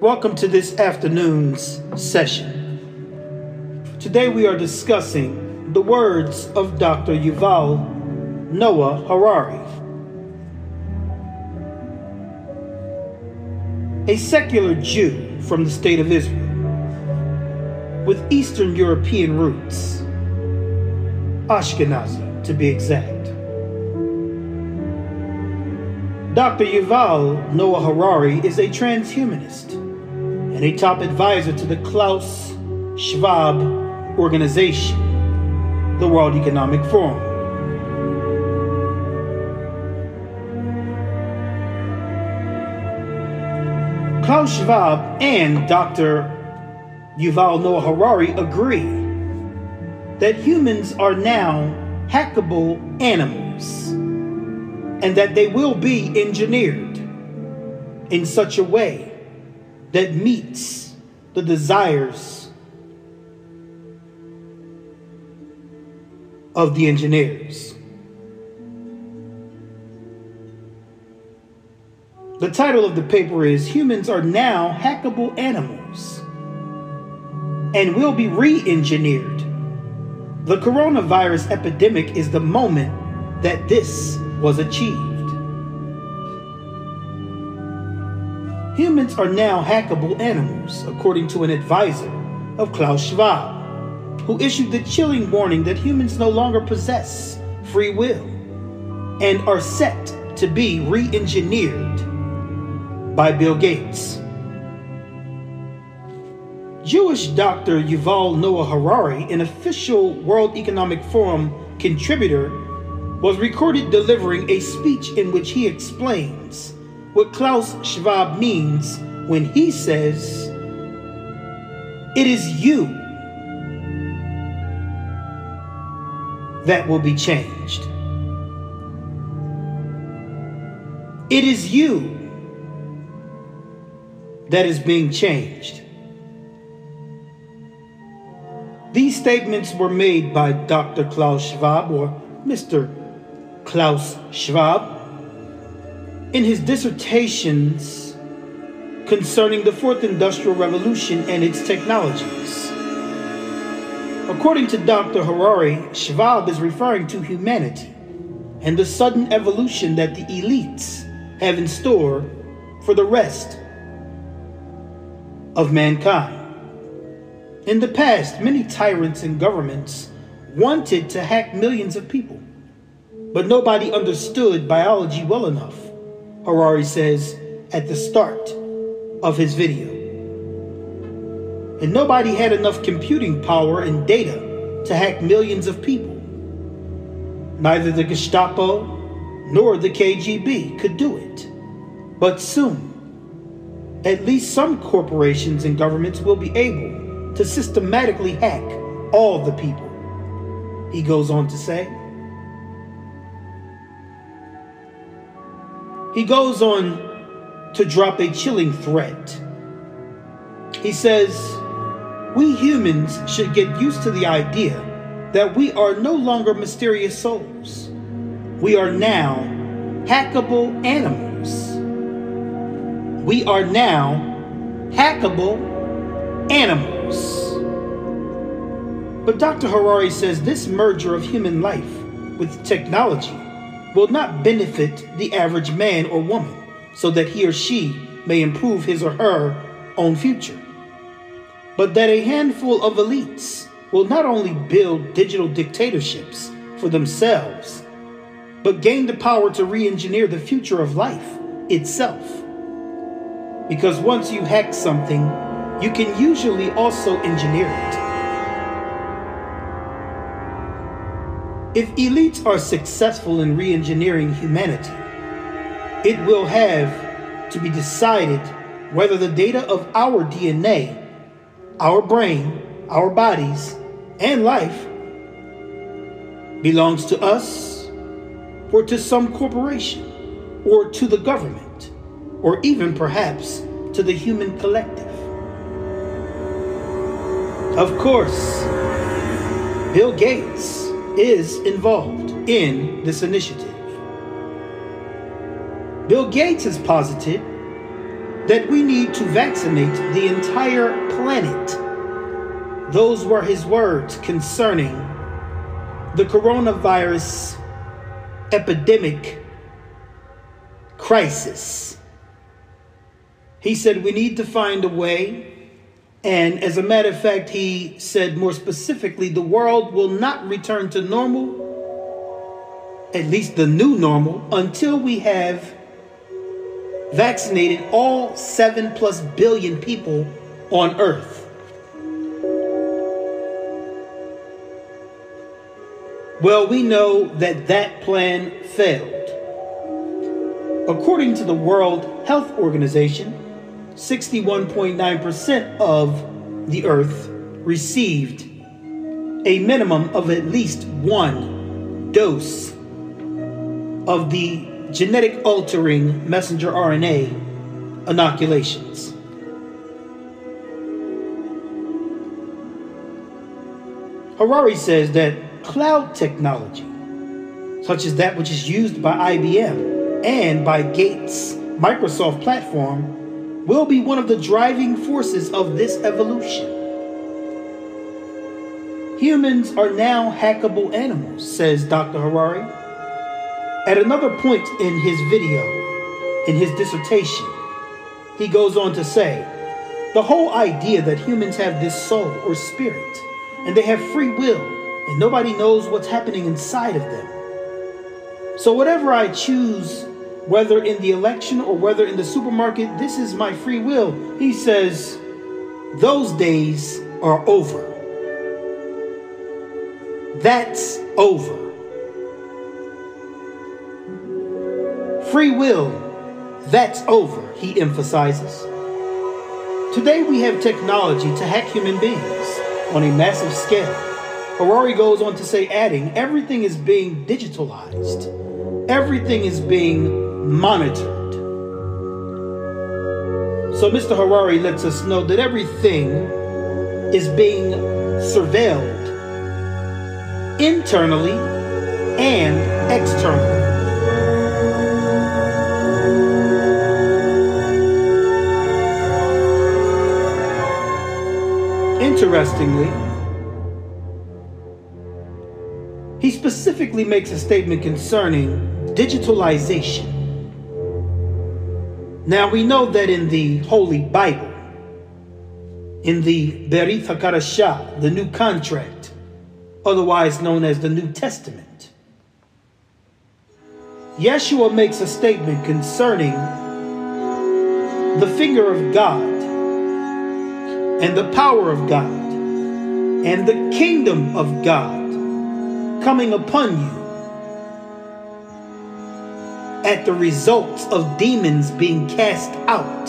Welcome to this afternoon's session. Today we are discussing the words of Dr. Yuval Noah Harari, a secular Jew from the state of Israel with Eastern European roots, Ashkenazi to be exact. Dr. Yuval Noah Harari is a transhumanist and a top advisor to the Klaus Schwab organization, the World Economic Forum. Klaus Schwab and Dr. Yuval Noah Harari agree that humans are now hackable animals and that they will be engineered in such a way that meets the desires of the engineers. The title of the paper is Humans Are Now Hackable Animals and Will Be Re Engineered. The coronavirus epidemic is the moment that this was achieved. Humans are now hackable animals, according to an advisor of Klaus Schwab, who issued the chilling warning that humans no longer possess free will and are set to be re engineered by Bill Gates. Jewish doctor Yuval Noah Harari, an official World Economic Forum contributor was recorded delivering a speech in which he explains what Klaus Schwab means when he says, It is you that will be changed. It is you that is being changed. These statements were made by Dr. Klaus Schwab or Mr. Klaus Schwab in his dissertations concerning the fourth industrial revolution and its technologies. According to Dr. Harari, Schwab is referring to humanity and the sudden evolution that the elites have in store for the rest of mankind. In the past, many tyrants and governments wanted to hack millions of people but nobody understood biology well enough, Harari says at the start of his video. And nobody had enough computing power and data to hack millions of people. Neither the Gestapo nor the KGB could do it. But soon, at least some corporations and governments will be able to systematically hack all the people. He goes on to say, He goes on to drop a chilling threat. He says, We humans should get used to the idea that we are no longer mysterious souls. We are now hackable animals. We are now hackable animals. But Dr. Harari says this merger of human life with technology will not benefit the average man or woman so that he or she may improve his or her own future. But that a handful of elites will not only build digital dictatorships for themselves, but gain the power to re engineer the future of life itself. Because once you hack something, you can usually also engineer it. If elites are successful in re engineering humanity, it will have to be decided whether the data of our DNA, our brain, our bodies, and life belongs to us or to some corporation or to the government or even perhaps to the human collective. Of course, Bill Gates is involved in this initiative. Bill Gates has posited that we need to vaccinate the entire planet. Those were his words concerning the coronavirus epidemic crisis. He said we need to find a way. And as a matter of fact, he said more specifically, the world will not return to normal, at least the new normal, until we have vaccinated all seven plus billion people on earth. Well, we know that that plan failed. According to the World Health Organization, 61.9% of the earth received a minimum of at least one dose of the genetic altering messenger RNA inoculations. Harari says that cloud technology, such as that which is used by IBM and by Gates' Microsoft platform, will be one of the driving forces of this evolution. Humans are now hackable animals, says Dr. Harari. At another point in his video, in his dissertation, he goes on to say, the whole idea that humans have this soul or spirit and they have free will and nobody knows what's happening inside of them. So, whatever I choose, whether in the election or whether in the supermarket, this is my free will. He says, those days are over. That's over. Free will, that's over, he emphasizes. Today we have technology to hack human beings on a massive scale. Harari goes on to say, adding, everything is being digitalized, everything is being monitored. So Mr. Harari lets us know that everything is being surveilled internally and externally. Interestingly, he specifically makes a statement concerning digitalization. Now we know that in the Holy Bible, in the Berith HaKadashah, the New Contract, otherwise known as the New Testament, Yeshua makes a statement concerning the finger of God and the power of God and the kingdom of God coming upon you at the results of demons being cast out.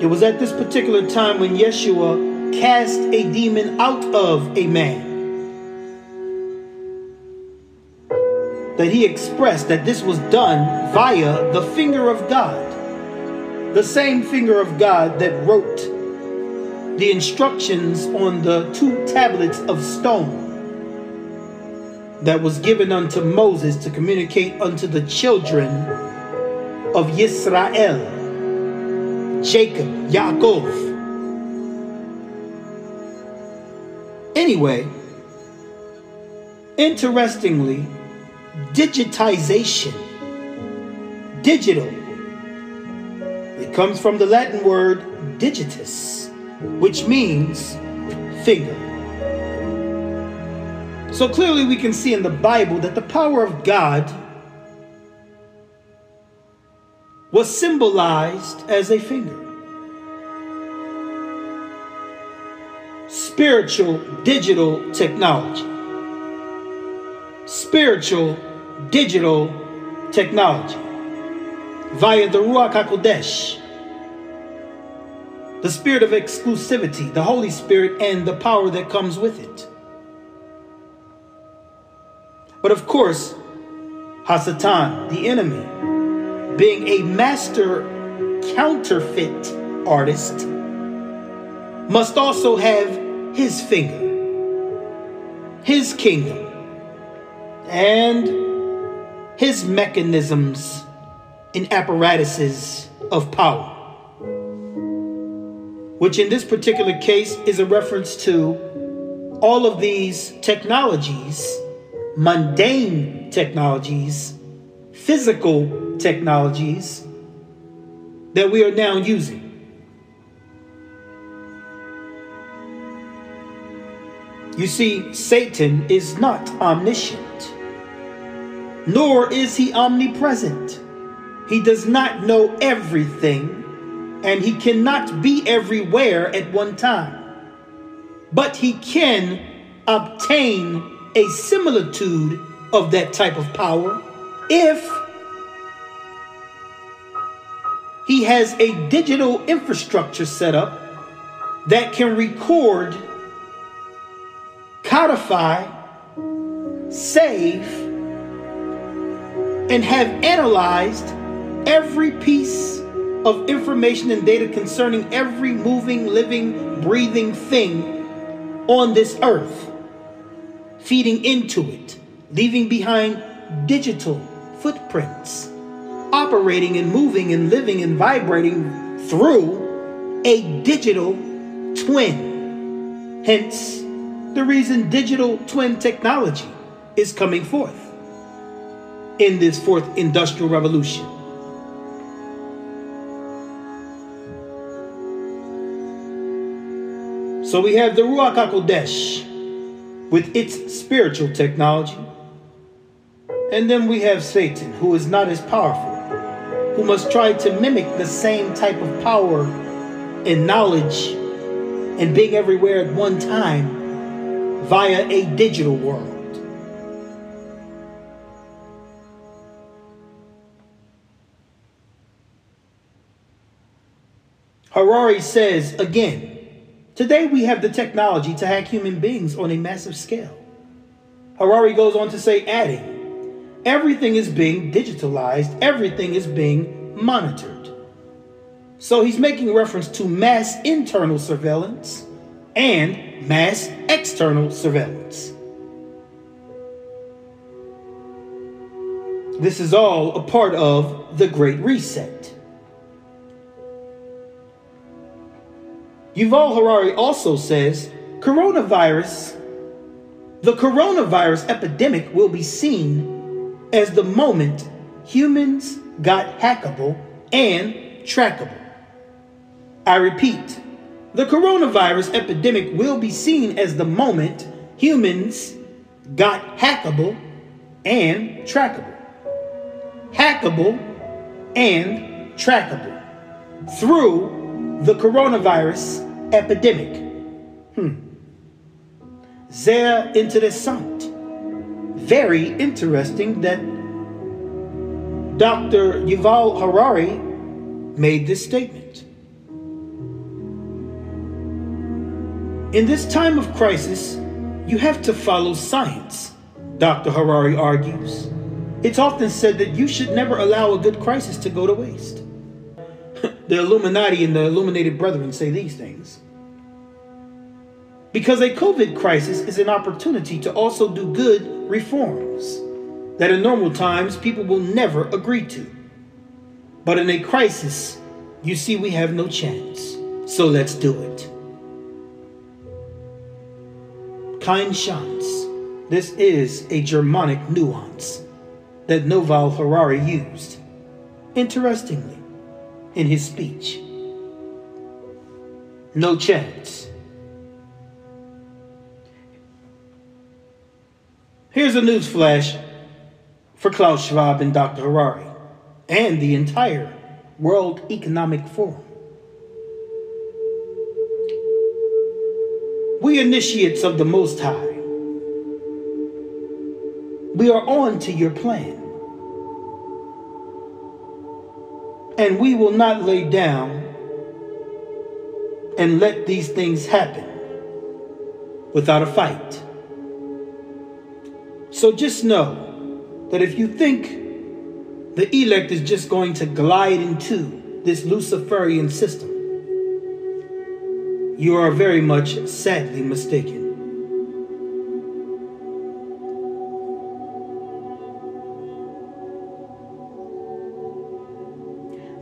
It was at this particular time when Yeshua cast a demon out of a man that he expressed that this was done via the finger of God. The same finger of God that wrote the instructions on the two tablets of stone that was given unto Moses to communicate unto the children of Israel, Jacob, Yaakov. Anyway, interestingly, digitization, digital, it comes from the Latin word digitus, which means finger. So clearly, we can see in the Bible that the power of God was symbolized as a finger. Spiritual digital technology. Spiritual digital technology via the Ruach HaKodesh, the spirit of exclusivity, the Holy Spirit, and the power that comes with it. But of course, Hasatan, the enemy, being a master counterfeit artist, must also have his finger, his kingdom, and his mechanisms and apparatuses of power. Which in this particular case is a reference to all of these technologies, mundane technologies, physical technologies that we are now using. You see, Satan is not omniscient, nor is he omnipresent. He does not know everything, and he cannot be everywhere at one time. But he can obtain a similitude of that type of power if he has a digital infrastructure set up that can record, codify, save, and have analyzed every piece of information and data concerning every moving, living, breathing thing on this earth, feeding into it, leaving behind digital footprints, operating and moving and living and vibrating through a digital twin. Hence, the reason digital twin technology is coming forth in this fourth industrial revolution. So we have the Ruach HaKodesh with its spiritual technology. And then we have Satan, who is not as powerful, who must try to mimic the same type of power and knowledge and being everywhere at one time via a digital world. Harari says again, today we have the technology to hack human beings on a massive scale. Harari goes on to say, adding, Everything is being digitalized, everything is being monitored. So he's making reference to mass internal surveillance and mass external surveillance. This is all a part of the Great Reset. Yuval Harari also says coronavirus, the coronavirus epidemic will be seen as the moment humans got hackable and trackable. I repeat, the coronavirus epidemic will be seen as the moment humans got hackable and trackable. Hackable and trackable through the coronavirus epidemic. Hmm. Sehr interessant very interesting that Dr. Yuval Harari made this statement. In this time of crisis, you have to follow science, Dr. Harari argues. It's often said that you should never allow a good crisis to go to waste. The Illuminati and the Illuminated Brethren say these things. Because a COVID crisis is an opportunity to also do good reforms that in normal times people will never agree to. But in a crisis, you see, we have no chance. So let's do it. Kind chance. This is a Germanic nuance that Noval Harari used, interestingly, in his speech. No chance. Here's a news flash for Klaus Schwab and Dr. Harari and the entire World Economic Forum. We initiates of the Most High, we are on to your plan. And we will not lay down and let these things happen without a fight. So just know that if you think the elect is just going to glide into this Luciferian system, you are very much sadly mistaken.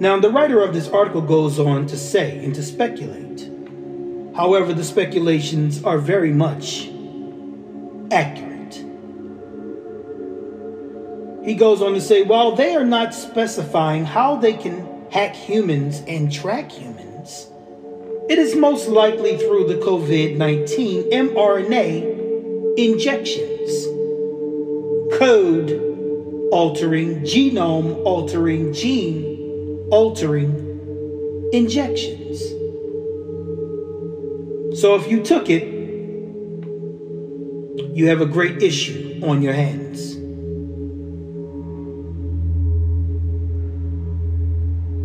Now, the writer of this article goes on to say and to speculate. However, the speculations are very much accurate. He goes on to say while they are not specifying how they can hack humans and track humans, it is most likely through the COVID 19 mRNA injections, code altering, genome altering, gene altering injections. So if you took it, you have a great issue on your hands.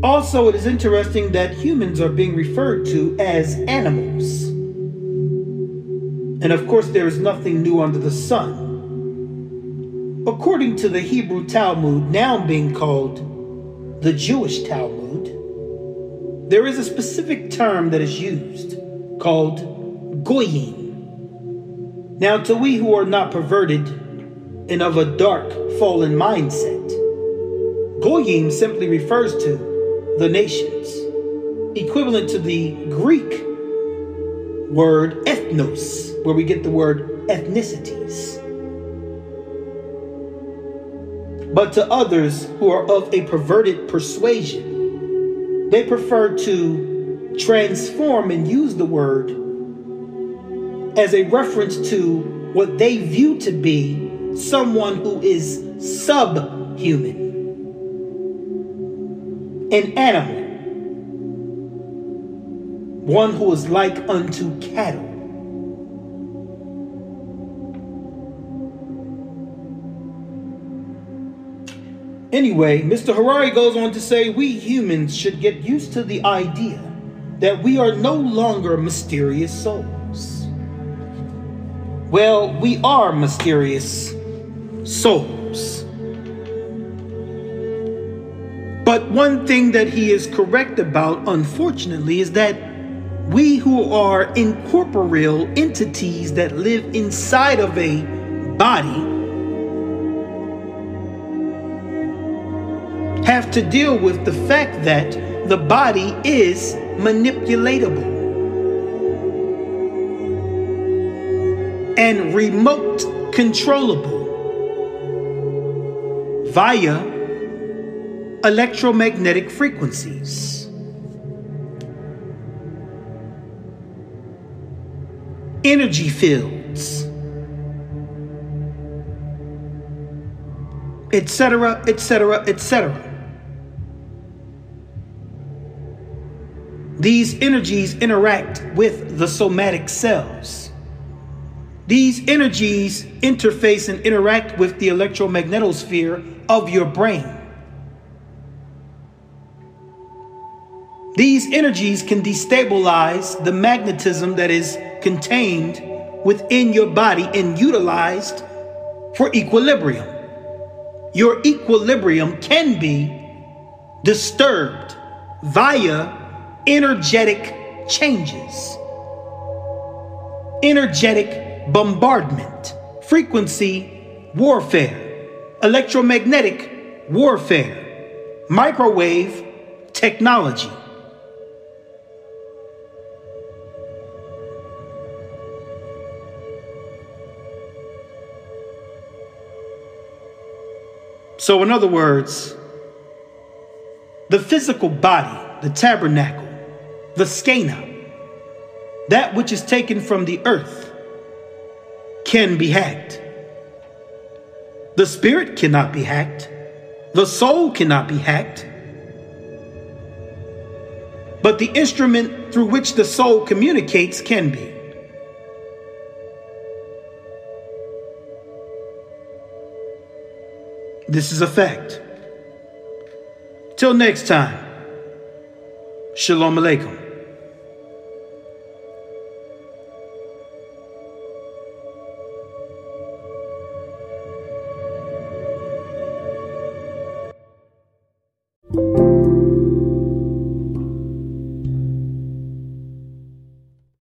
Also, it is interesting that humans are being referred to as animals. And of course, there is nothing new under the sun. According to the Hebrew Talmud, now being called the Jewish Talmud, there is a specific term that is used called goyim. Now, to we who are not perverted and of a dark, fallen mindset, goyim simply refers to the nations, equivalent to the Greek word ethnos, where we get the word ethnicities. But to others who are of a perverted persuasion, they prefer to transform and use the word as a reference to what they view to be someone who is subhuman, an animal, one who is like unto cattle. Anyway, Mr. Harari goes on to say we humans should get used to the idea that we are no longer mysterious souls. Well, we are mysterious souls. But one thing that he is correct about, unfortunately, is that we who are incorporeal entities that live inside of a body have to deal with the fact that the body is manipulatable and remote controllable via electromagnetic frequencies. Energy fields, etc., etc., etc. These energies interact with the somatic cells. These energies interface and interact with the electromagnetosphere of your brain. These energies can destabilize the magnetism that is contained within your body and utilized for equilibrium. Your equilibrium can be disturbed via energetic changes, energetic bombardment, frequency warfare, electromagnetic warfare, microwave technology. So, in other words, the physical body, the tabernacle, the skena, that which is taken from the earth, can be hacked. The spirit cannot be hacked. The soul cannot be hacked. But the instrument through which the soul communicates can be. This is a fact. Till next time, Shalom Aleichem.